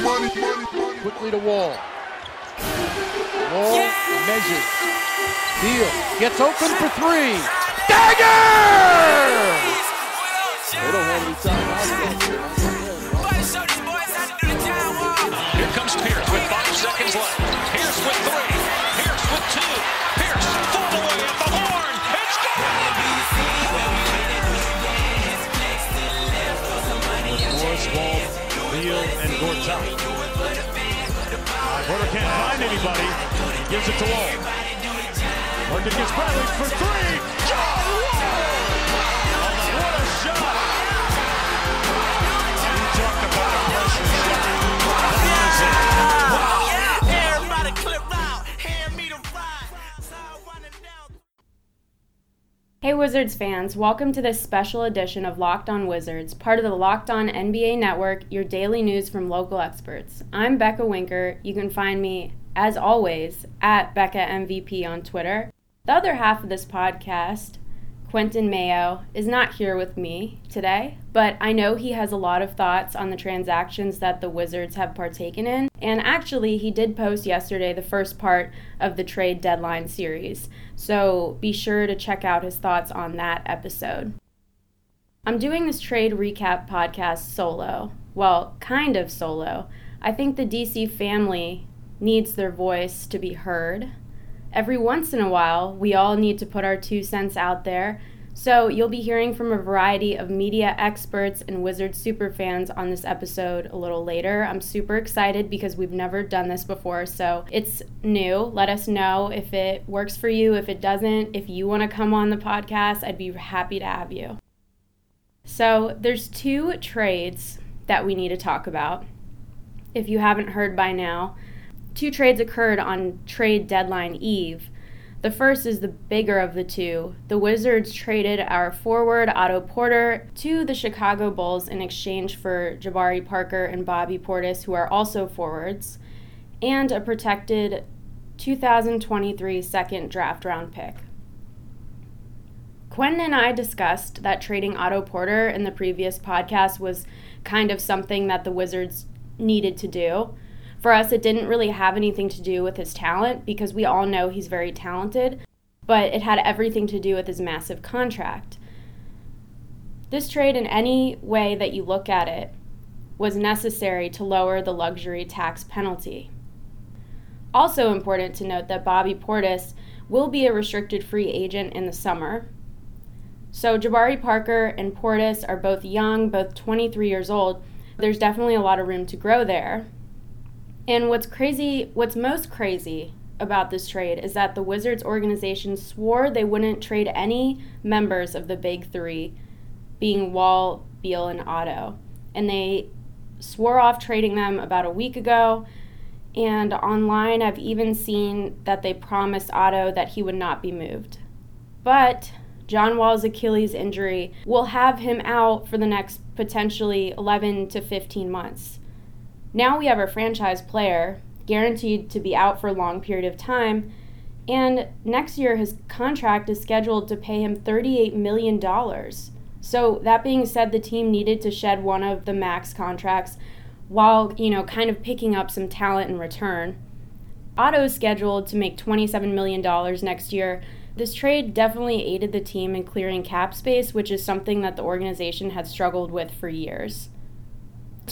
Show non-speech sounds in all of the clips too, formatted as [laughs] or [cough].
Money, money, money, Quickly to Wall. Wall yeah! measures. Beal. Gets open for three. Dagger! They don't have any Here comes Pierce with five seconds left. And Gortat. Porter can't find anybody. He gives it to Wall. Morgan gets Bradley for three. Hey Wizards fans, welcome to this special edition of Locked On Wizards, part of the Locked On NBA Network, your daily news from local experts. I'm Becca Winkert. You can find me, as always, at Becca MVP on Twitter. The other half of this podcast Quentin Mayo is not here with me today, but I know he has a lot of thoughts on the transactions that the Wizards have partaken in. And actually, he did post yesterday the first part of the trade deadline series. So be sure to check out his thoughts on that episode. I'm doing this trade recap podcast solo. Well, kind of solo. I think the DC family needs their voice to be heard every once in a while, we all need to put our two cents out there. So, you'll be hearing from a variety of media experts and Wizard superfans on this episode a little later. I'm super excited because we've never done this before, so it's new. Let us know if it works for you. If it doesn't, if you want to come on the podcast, I'd be happy to have you. So, there's two trades that we need to talk about. If you haven't heard by now, two trades occurred on trade deadline eve. The first is the bigger of the two. The Wizards traded our forward Otto Porter to the Chicago Bulls in exchange for Jabari Parker and Bobby Portis, who are also forwards, and a protected 2023 second draft round pick. Quentin and I discussed that trading Otto Porter in the previous podcast was kind of something that the Wizards needed to do. For us, it didn't really have anything to do with his talent because we all know he's very talented, but it had everything to do with his massive contract. This trade, in any way that you look at it, was necessary to lower the luxury tax penalty. Also important to note that Bobby Portis will be a restricted free agent in the summer. So Jabari Parker and Portis are both young, both 23 years old. There's definitely a lot of room to grow there. And what's crazy, what's most crazy about this trade is that the Wizards organization swore they wouldn't trade any members of the big three, being Wall, Beal, and Otto. And they swore off trading them about a week ago. And online, I've even seen that they promised Otto that he would not be moved. But John Wall's Achilles injury will have him out for the next potentially 11 to 15 months. Now we have a franchise player guaranteed to be out for a long period of time, and next year his contract is scheduled to pay him $38 million. So, that being said, the team needed to shed one of the max contracts while, you know, kind of picking up some talent in return. Otto is scheduled to make $27 million next year. This trade definitely aided the team in clearing cap space, which is something that the organization had struggled with for years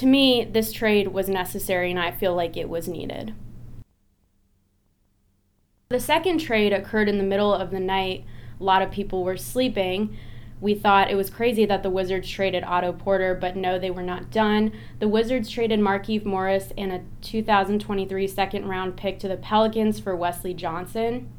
to me, this trade was necessary and I feel like it was needed. The second trade occurred in the middle of the night. A lot of people were sleeping. We thought it was crazy that the Wizards traded Otto Porter, but no, they were not done. The Wizards traded Markieff Morris and a 2023 second round pick to the Pelicans for Wesley Johnson.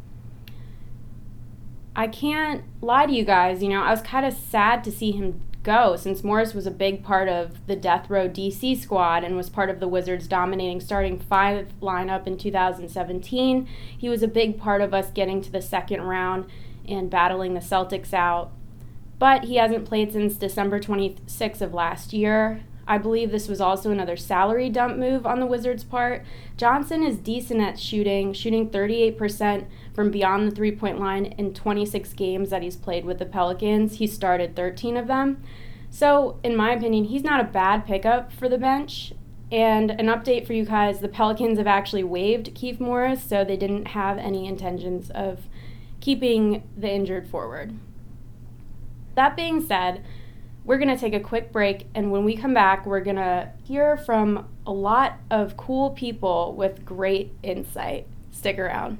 I can't lie to you guys, you know, I was kind of sad to see him go since Morris was a big part of the Death Row DC squad and was part of the Wizards' dominating starting five lineup in 2017. He was a big part of us getting to the second round and battling the Celtics out. But he hasn't played since December 26th of last year. I believe this was also another salary dump move on the Wizards' part. Johnson is decent at shooting, shooting 38% from beyond the three point line in 26 games that he's played with the Pelicans. He started 13 of them. So, in my opinion, he's not a bad pickup for the bench. And an update for you guys the Pelicans have actually waived Keith Morris, so they didn't have any intentions of keeping the injured forward. That being said, we're going to take a quick break, and when we come back, we're going to hear from a lot of cool people with great insight. Stick around.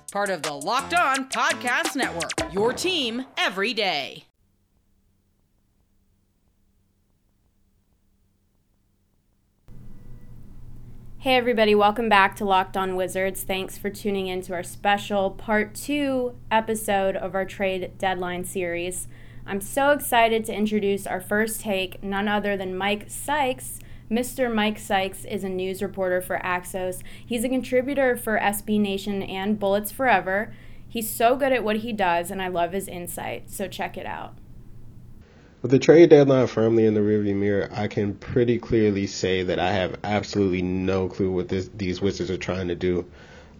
Part of the Locked On Podcast Network, your team every day. Hey, everybody, welcome back to Locked On Wizards. Thanks for tuning in to our special part two episode of our trade deadline series. I'm so excited to introduce our first take, none other than Mike Sykes. Mr. Mike Sykes is a news reporter for Axios. He's a contributor for SB Nation and Bullets Forever. He's so good at what he does, and I love his insight, so check it out. With the trade deadline firmly in the rearview mirror, I can pretty clearly say that I have absolutely no clue what this, these Wizards are trying to do.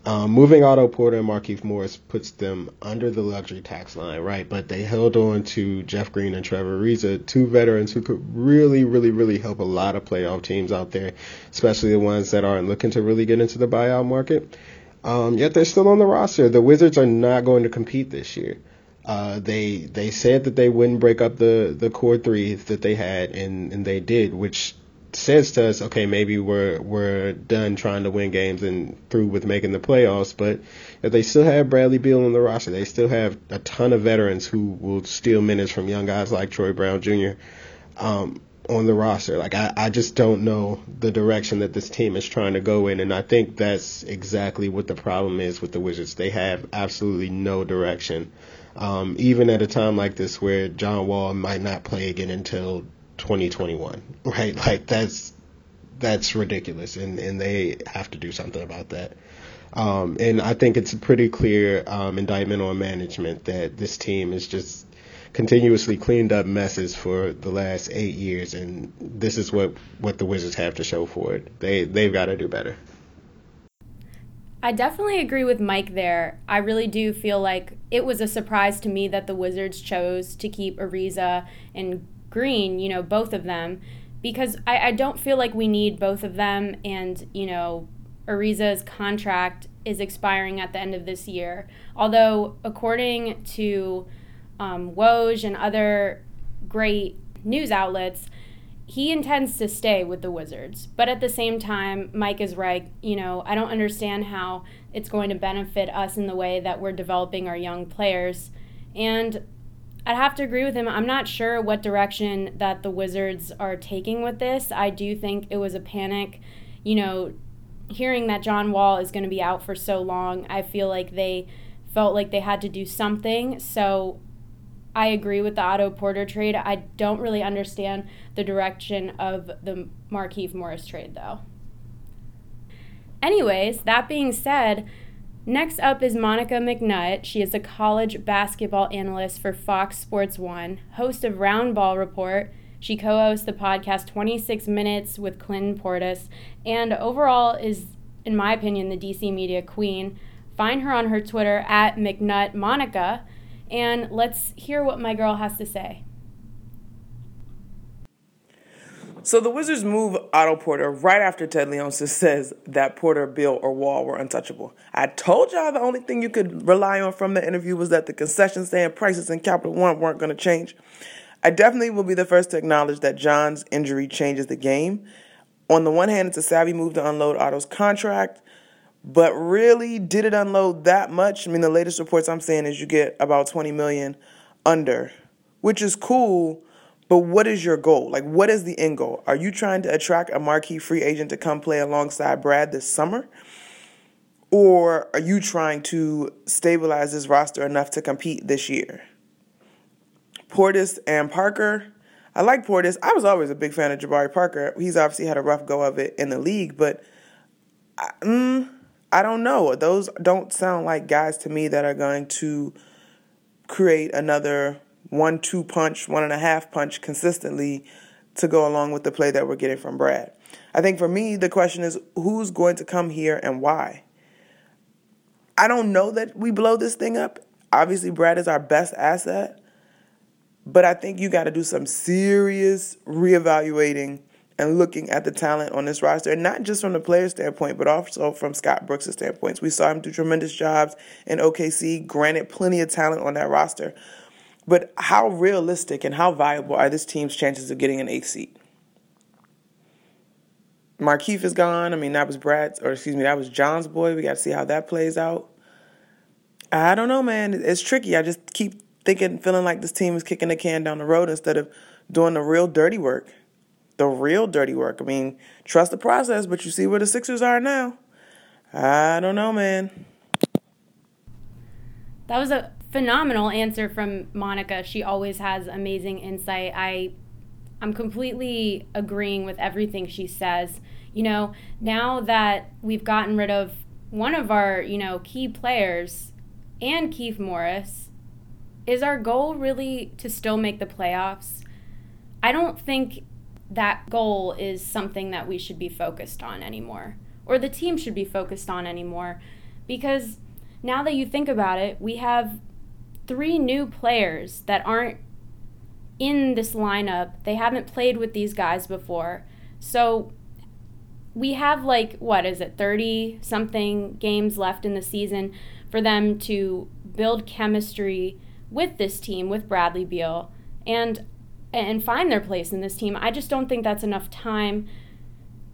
Um, moving Otto Porter and Markieff Morris puts them under the luxury tax line, right? But they held on to Jeff Green and Trevor Ariza, two veterans who could really, really, really help a lot of playoff teams out there, especially the ones that aren't looking to really get into the buyout market. Um, yet they're still on the roster. The Wizards are not going to compete this year. Uh, they they said that they wouldn't break up the, the core three that they had, and, and they did, which says to us, okay, maybe we're we're done trying to win games and through with making the playoffs. But if they still have Bradley Beal on the roster, they still have a ton of veterans who will steal minutes from young guys like Troy Brown Jr. Um, on the roster. Like I, I just don't know the direction that this team is trying to go in, and I think that's exactly what the problem is with the Wizards. They have absolutely no direction. Um, even at a time like this where John Wall might not play again until 2021, right? Like that's that's ridiculous, and and they have to do something about that. Um, and I think it's a pretty clear um, indictment on management that this team is just continuously cleaned up messes for the last eight years, and this is what what the Wizards have to show for it. They they've got to do better. I definitely agree with Mike there. I really do feel like it was a surprise to me that the Wizards chose to keep Ariza and Green, you know, both of them, because I, I don't feel like we need both of them. And, you know, Ariza's contract is expiring at the end of this year. Although, according to um, Woj and other great news outlets, he intends to stay with the Wizards. But at the same time, Mike is right. You know, I don't understand how it's going to benefit us in the way that we're developing our young players. And I'd have to agree with him. I'm not sure what direction that the Wizards are taking with this. I do think it was a panic. You know, hearing that John Wall is going to be out for so long, I feel like they felt like they had to do something. So I agree with the Otto Porter trade. I don't really understand the direction of the Markieff Morris trade, though. Anyways, that being said, Next up is Monica McNutt. She is a college basketball analyst for Fox Sports One, host of Roundball Report. She co hosts the podcast 26 Minutes with Clinton Portis, and overall is, in my opinion, the DC media queen. Find her on her Twitter at McNutt Monica, and let's hear what my girl has to say. So the Wizards move Otto Porter right after Ted Leonsis says that Porter, Beal, or Wall were untouchable. I told y'all the only thing you could rely on from the interview was that the concession stand prices in Capital One weren't going to change. I definitely will be the first to acknowledge that John's injury changes the game. on the one hand, it's a savvy move to unload Otto's contract, but really, did it unload that much? I mean, the latest reports I'm seeing is you get about 20 million under, which is cool. But what is your goal? Like, what is the end goal? Are you trying to attract a marquee free agent to come play alongside Brad this summer? Or are you trying to stabilize this roster enough to compete this year? Portis and Parker. I like Portis. I was always a big fan of Jabari Parker. He's obviously had a rough go of it in the league, but I, mm, I don't know. Those don't sound like guys to me that are going to create another one two punch, one and a half punch consistently to go along with the play that we're getting from Brad. I think for me, the question is who's going to come here and why? I don't know that we blow this thing up. Obviously, Brad is our best asset, but I think you got to do some serious reevaluating and looking at the talent on this roster, and not just from the player standpoint, but also from Scott Brooks' standpoint. We saw him do tremendous jobs in OKC, granted, plenty of talent on that roster. But how realistic and how viable are this team's chances of getting an eighth seat? Markieff is gone. I mean, that was Brad's, or excuse me, that was John's boy. We got to see how that plays out. I don't know, man. It's tricky. I just keep thinking, feeling like this team is kicking the can down the road instead of doing the real dirty work. The real dirty work. I mean, trust the process, but you see where the Sixers are now. I don't know, man. That was a phenomenal answer from Monica. She always has amazing insight. I I'm completely agreeing with everything she says. You know, now that we've gotten rid of one of our, you know, key players and Keith Morris, is our goal really to still make the playoffs? I don't think that goal is something that we should be focused on anymore or the team should be focused on anymore because now that you think about it, we have three new players that aren't in this lineup. They haven't played with these guys before. So we have like what is it 30 something games left in the season for them to build chemistry with this team with Bradley Beal and and find their place in this team. I just don't think that's enough time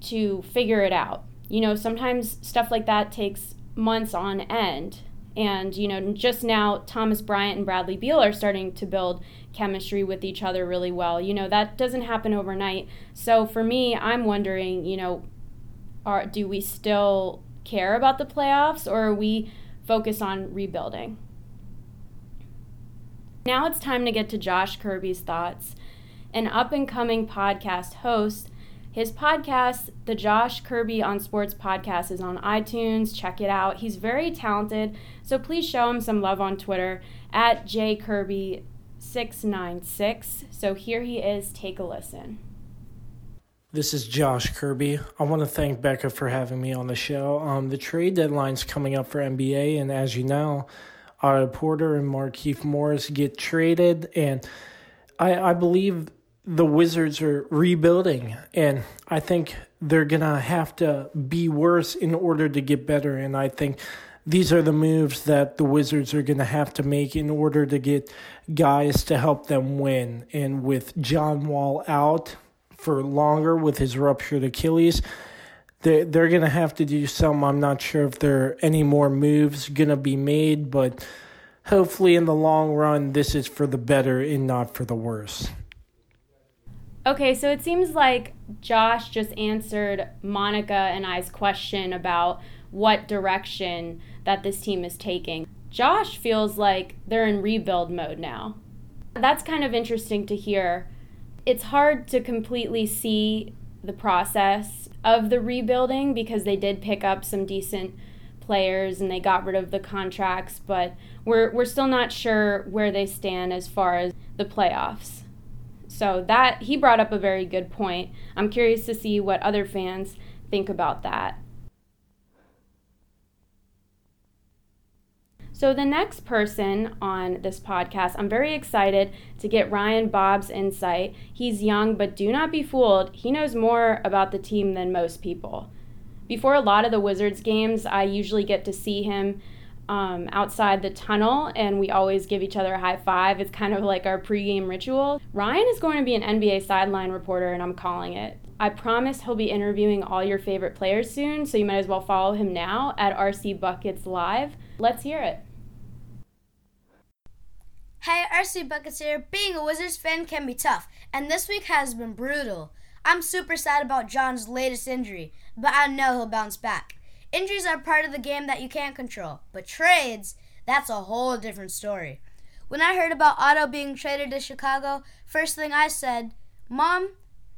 to figure it out. You know, sometimes stuff like that takes months on end. And, you know, just now, Thomas Bryant and Bradley Beal are starting to build chemistry with each other really well. You know, that doesn't happen overnight. So for me, I'm wondering, you know, are, do we still care about the playoffs or are we focused on rebuilding? Now it's time to get to Josh Kirby's thoughts. An up and coming podcast host his podcast, the Josh Kirby on Sports podcast, is on iTunes. Check it out. He's very talented, so please show him some love on Twitter at jkirby696. So here he is. Take a listen. This is Josh Kirby. I want to thank Becca for having me on the show. Um, the trade deadline's coming up for NBA, and as you know, Otto Porter and Markieff Morris get traded, and I, I believe the Wizards are rebuilding, and I think they're gonna have to be worse in order to get better. And I think these are the moves that the Wizards are gonna have to make in order to get guys to help them win. And with John Wall out for longer with his ruptured Achilles, they're, they're gonna have to do some. I'm not sure if there are any more moves gonna be made, but hopefully in the long run, this is for the better and not for the worse. Okay, so it seems like Josh just answered Monica and I's question about what direction that this team is taking. Josh feels like they're in rebuild mode now. That's kind of interesting to hear. It's hard to completely see the process of the rebuilding because they did pick up some decent players and they got rid of the contracts, but we're we're still not sure where they stand as far as the playoffs. So that he brought up a very good point. I'm curious to see what other fans think about that. So, the next person on this podcast, I'm very excited to get Ryan Bobb's insight. He's young, but do not be fooled. He knows more about the team than most people. Before a lot of the Wizards games, I usually get to see him um, outside the tunnel and we always give each other a high five. It's kind of like our pregame ritual. Ryan is going to be an NBA sideline reporter, and I'm calling it. I promise he'll be interviewing all your favorite players soon, so you might as well follow him now at RC Buckets Live. Let's hear it. Hey, RC Buckets here. Being a Wizards fan can be tough, and this week has been brutal. I'm super sad about John's latest injury, but I know he'll bounce back. Injuries are part of the game that you can't control, but trades, that's a whole different story. When I heard about Otto being traded to Chicago, first thing I said, Mom,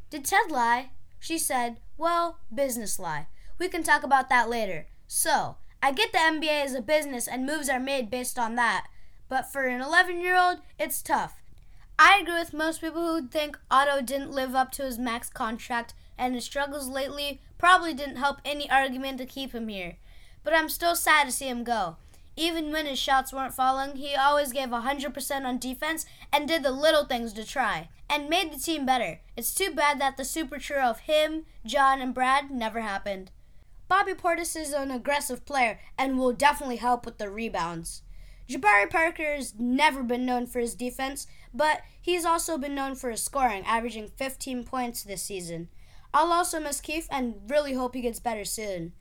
did Ted lie? She said, Well, business lie. We can talk about that later. So, I get the NBA is a business and moves are made based on that, but for an 11 year old, it's tough. I agree with most people who think Otto didn't live up to his max contract and his struggles lately probably didn't help any argument to keep him here. But I'm still sad to see him go. Even when his shots weren't falling, he always gave 100% on defense and did the little things to try, and made the team better. It's too bad that the super trio of him, John, and Brad never happened. Bobby Portis is an aggressive player and will definitely help with the rebounds. Jabari Parker has never been known for his defense, but he's also been known for his scoring, averaging 15 points this season. I'll also miss Keith and really hope he gets better soon.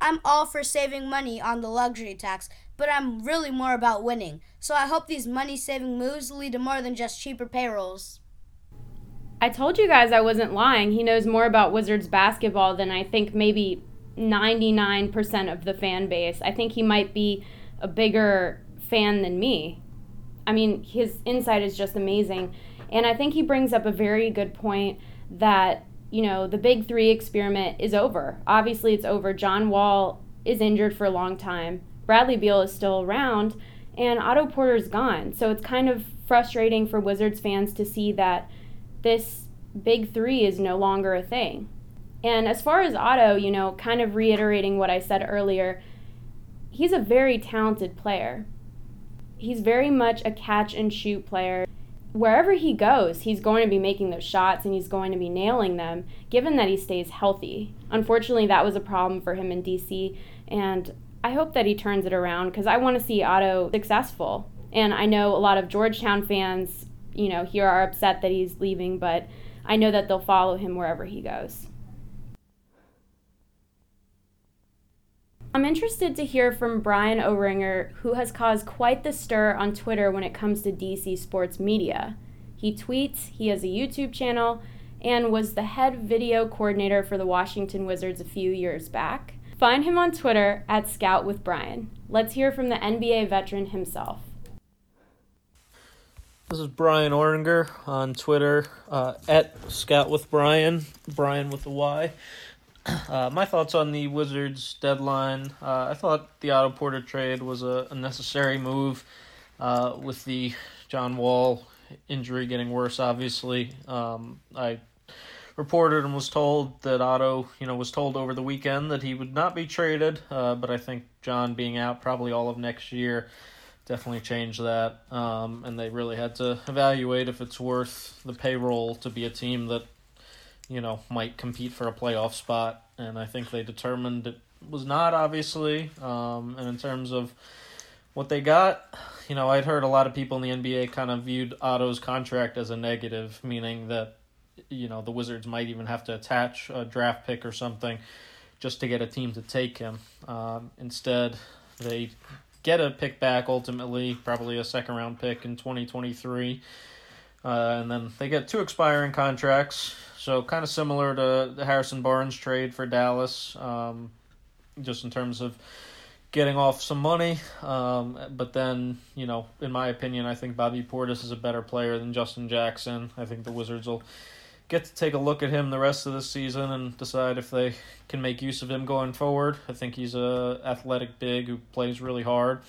I'm all for saving money on the luxury tax, but I'm really more about winning. So I hope these money saving moves lead to more than just cheaper payrolls. I told you guys I wasn't lying. He knows more about Wizards basketball than I think maybe 99% of the fan base. I think he might be a bigger fan than me. I mean, his insight is just amazing. And I think he brings up a very good point that you know, the big three experiment is over. Obviously, it's over. John Wall is injured for a long time. Bradley Beal is still around, and Otto Porter's gone. So it's kind of frustrating for Wizards fans to see that this big three is no longer a thing. And as far as Otto, you know, kind of reiterating what I said earlier, he's a very talented player. He's very much a catch and shoot player wherever he goes, he's going to be making those shots and he's going to be nailing them, given that he stays healthy. Unfortunately, that was a problem for him in DC, and I hope that he turns it around because I want to see Otto successful. And I know a lot of Georgetown fans, you know, here are upset that he's leaving, but I know that they'll follow him wherever he goes. I'm interested to hear from Bryan Oringher, who has caused quite the stir on Twitter when it comes to DC sports media. He tweets, he has a YouTube channel, and was the head video coordinator for the Washington Wizards a few years back. Find him on Twitter at Scout with Brian. Let's hear from the NBA veteran himself. This is Bryan Oringher on Twitter uh, at Scout with Brian, Brian with a Y. Uh, my thoughts on the Wizards deadline. Uh, I thought the Otto Porter trade was a, a necessary move uh, with the John Wall injury getting worse, obviously. Um, I reported and was told that Otto, you know, was told over the weekend that he would not be traded, uh, but I think John being out probably all of next year definitely changed that. Um, and they really had to evaluate if it's worth the payroll to be a team that you know, might compete for a playoff spot, and I think they determined it was not obviously. Um, and in terms of what they got, you know, I'd heard a lot of people in the NBA kind of viewed Otto's contract as a negative, meaning that you know the Wizards might even have to attach a draft pick or something just to get a team to take him. Um, instead, they get a pick back ultimately, probably a second round pick in twenty twenty three. Uh, and then they get two expiring contracts, so kind of similar to the Harrison Barnes trade for Dallas, um, just in terms of getting off some money. Um, but then, you know, in my opinion, I think Bobby Portis is a better player than Justin Jackson. I think the Wizards will get to take a look at him the rest of the season and decide if they can make use of him going forward. I think he's a athletic big who plays really hard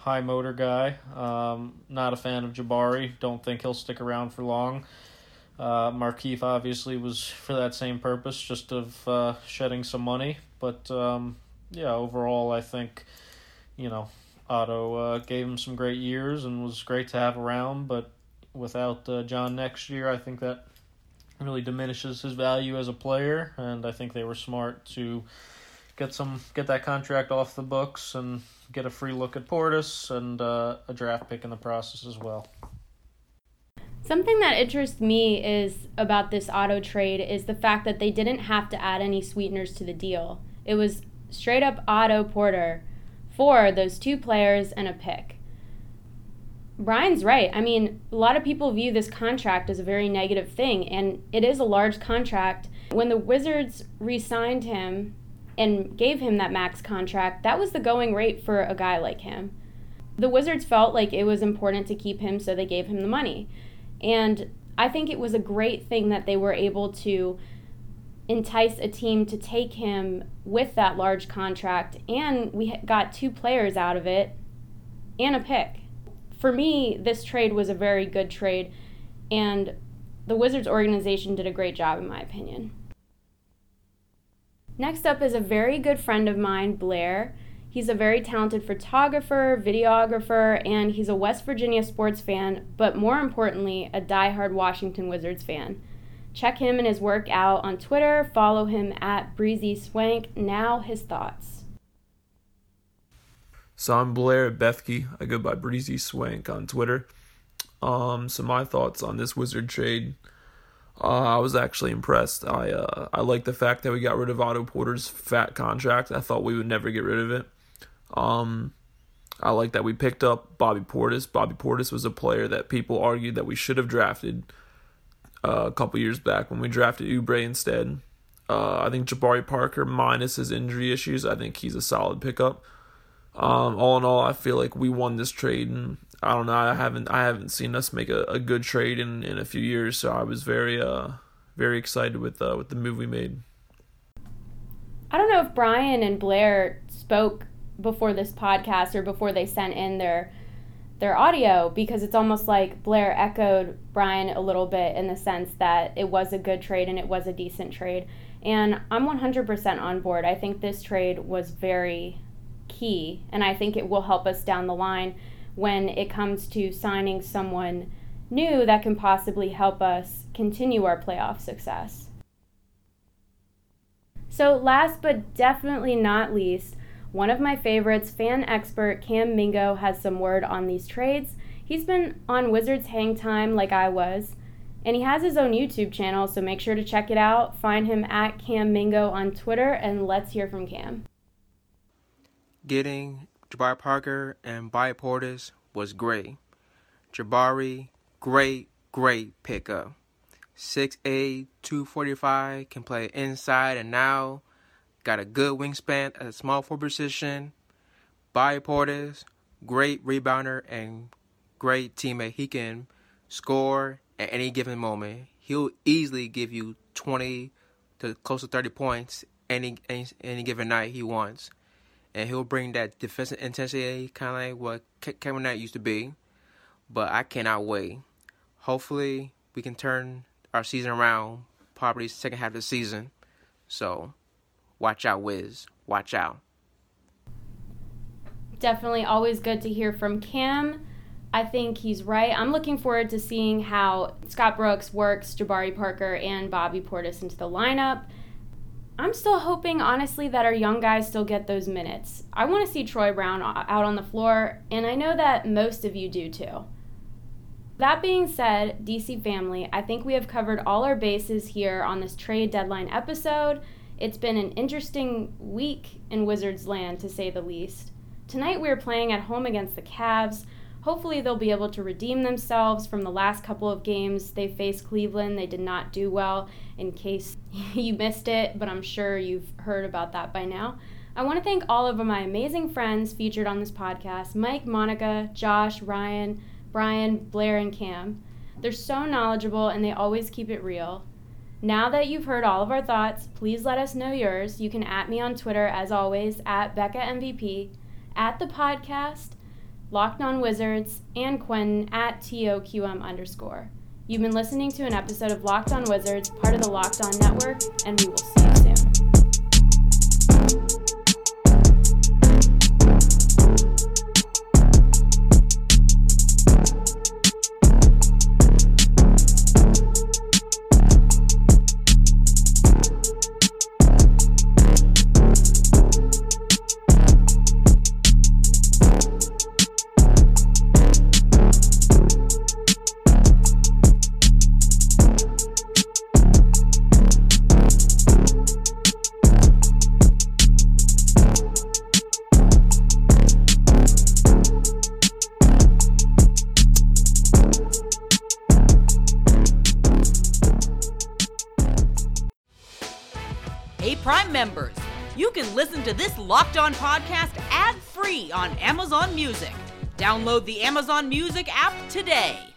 high motor guy. Um, not a fan of Jabari. Don't think he'll stick around for long. Uh, Markieff obviously was for that same purpose, just of uh, shedding some money. But um, yeah, overall, I think you know Otto uh, gave him some great years and was great to have around. But without uh, John next year, I think that really diminishes his value as a player. And I think they were smart to get some get that contract off the books and get a free look at Portis and uh, a draft pick in the process as well. Something that interests me is about this Otto trade is the fact that they didn't have to add any sweeteners to the deal. It was straight up Otto Porter for those two players and a pick. Brian's right. I mean, a lot of people view this contract as a very negative thing, and it is a large contract. When the Wizards re signed him and gave him that max contract, that was the going rate for a guy like him. The Wizards felt like it was important to keep him, so they gave him the money. And I think it was a great thing that they were able to entice a team to take him with that large contract, and we got two players out of it and a pick. For me, this trade was a very good trade, and the Wizards organization did a great job, in my opinion. Next up is a very good friend of mine, Blair. He's a very talented photographer, videographer, and he's a West Virginia sports fan, but more importantly, a die-hard Washington Wizards fan. Check him and his work out on Twitter. Follow him at Breezy Swank. Now, his thoughts. So I'm Blair Bethke. I go by Breezy Swank on Twitter. Um, so my thoughts on this Wizard trade. Uh, I was actually impressed. I uh, I like the fact that we got rid of Otto Porter's fat contract. I thought we would never get rid of it. Um, I like that we picked up Bobby Portis. Bobby Portis was a player that people argued that we should have drafted uh, a couple years back when we drafted Oubre instead. Uh, I think Jabari Parker, minus his injury issues, I think he's a solid pickup. Um, all in all, I feel like we won this trade, and I don't know. I haven't I haven't seen us make a, a good trade in, in a few years, so I was very uh very excited with uh, with the move we made. I don't know if Brian and Blair spoke before this podcast or before they sent in their their audio because it's almost like Blair echoed Brian a little bit in the sense that it was a good trade and it was a decent trade. And I'm 100% on board. I think this trade was very key and I think it will help us down the line when it comes to signing someone new that can possibly help us continue our playoff success. So, last but definitely not least, one of my favorites, fan expert Cam Mingo, has some word on these trades. He's been on Wizards Hang Time like I was, and he has his own YouTube channel, so make sure to check it out. Find him at Cam Mingo on Twitter, and let's hear from Cam. Getting Jabari Parker and Bobby Portis was great. Jabari, great, great pickup. 6'8, 245, can play inside and now got a good wingspan at a small forward position. Bobby Portis, great rebounder and great teammate. He can score at any given moment. He'll easily give you 20 to close to 30 points any any, any given night he wants. And he'll bring that defensive intensity, kind of like what Kevin Knight used to be. But I cannot wait. Hopefully, we can turn our season around, probably second half of the season. So, watch out, Wiz. Watch out. Definitely always good to hear from Cam. I think he's right. I'm looking forward to seeing how Scott Brooks works Jabari Parker and Bobby Portis into the lineup. I'm still hoping, honestly, that our young guys still get those minutes. I want to see Troy Brown out on the floor, and I know that most of you do too. That being said, DC family, I think we have covered all our bases here on this trade deadline episode. It's been an interesting week in Wizards land, to say the least. Tonight we are playing at home against the Cavs. Hopefully, they'll be able to redeem themselves from the last couple of games they faced Cleveland. They did not do well, in case [laughs] you missed it, but I'm sure you've heard about that by now. I want to thank all of my amazing friends featured on this podcast Mike, Monica, Josh, Ryan, Brian, Blair, and Cam. They're so knowledgeable and they always keep it real. Now that you've heard all of our thoughts, please let us know yours. You can at me on Twitter, as always, at BeccaMVP, at the podcast, Locked On Wizards, and Quentin at TOQM underscore. You've been listening to an episode of Locked On Wizards, part of the Locked On Network, and we will see you soon. Podcast ad free on Amazon Music. Download the Amazon Music app today.